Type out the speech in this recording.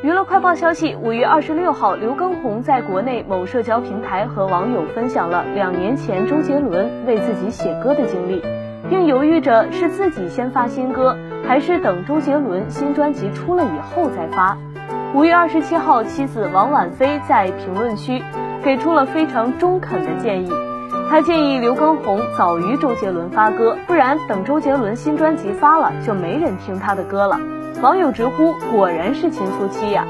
娱乐快报消息，五月二十六号，刘畊宏在国内某社交平台和网友分享了两年前周杰伦为自己写歌的经历，并犹豫着是自己先发新歌，还是等周杰伦新专辑出了以后再发。五月二十七号，妻子王婉菲在评论区给出了非常中肯的建议，她建议刘畊宏早于周杰伦发歌，不然等周杰伦新专辑发了，就没人听他的歌了。网友直呼：“果然是情夫妻呀！”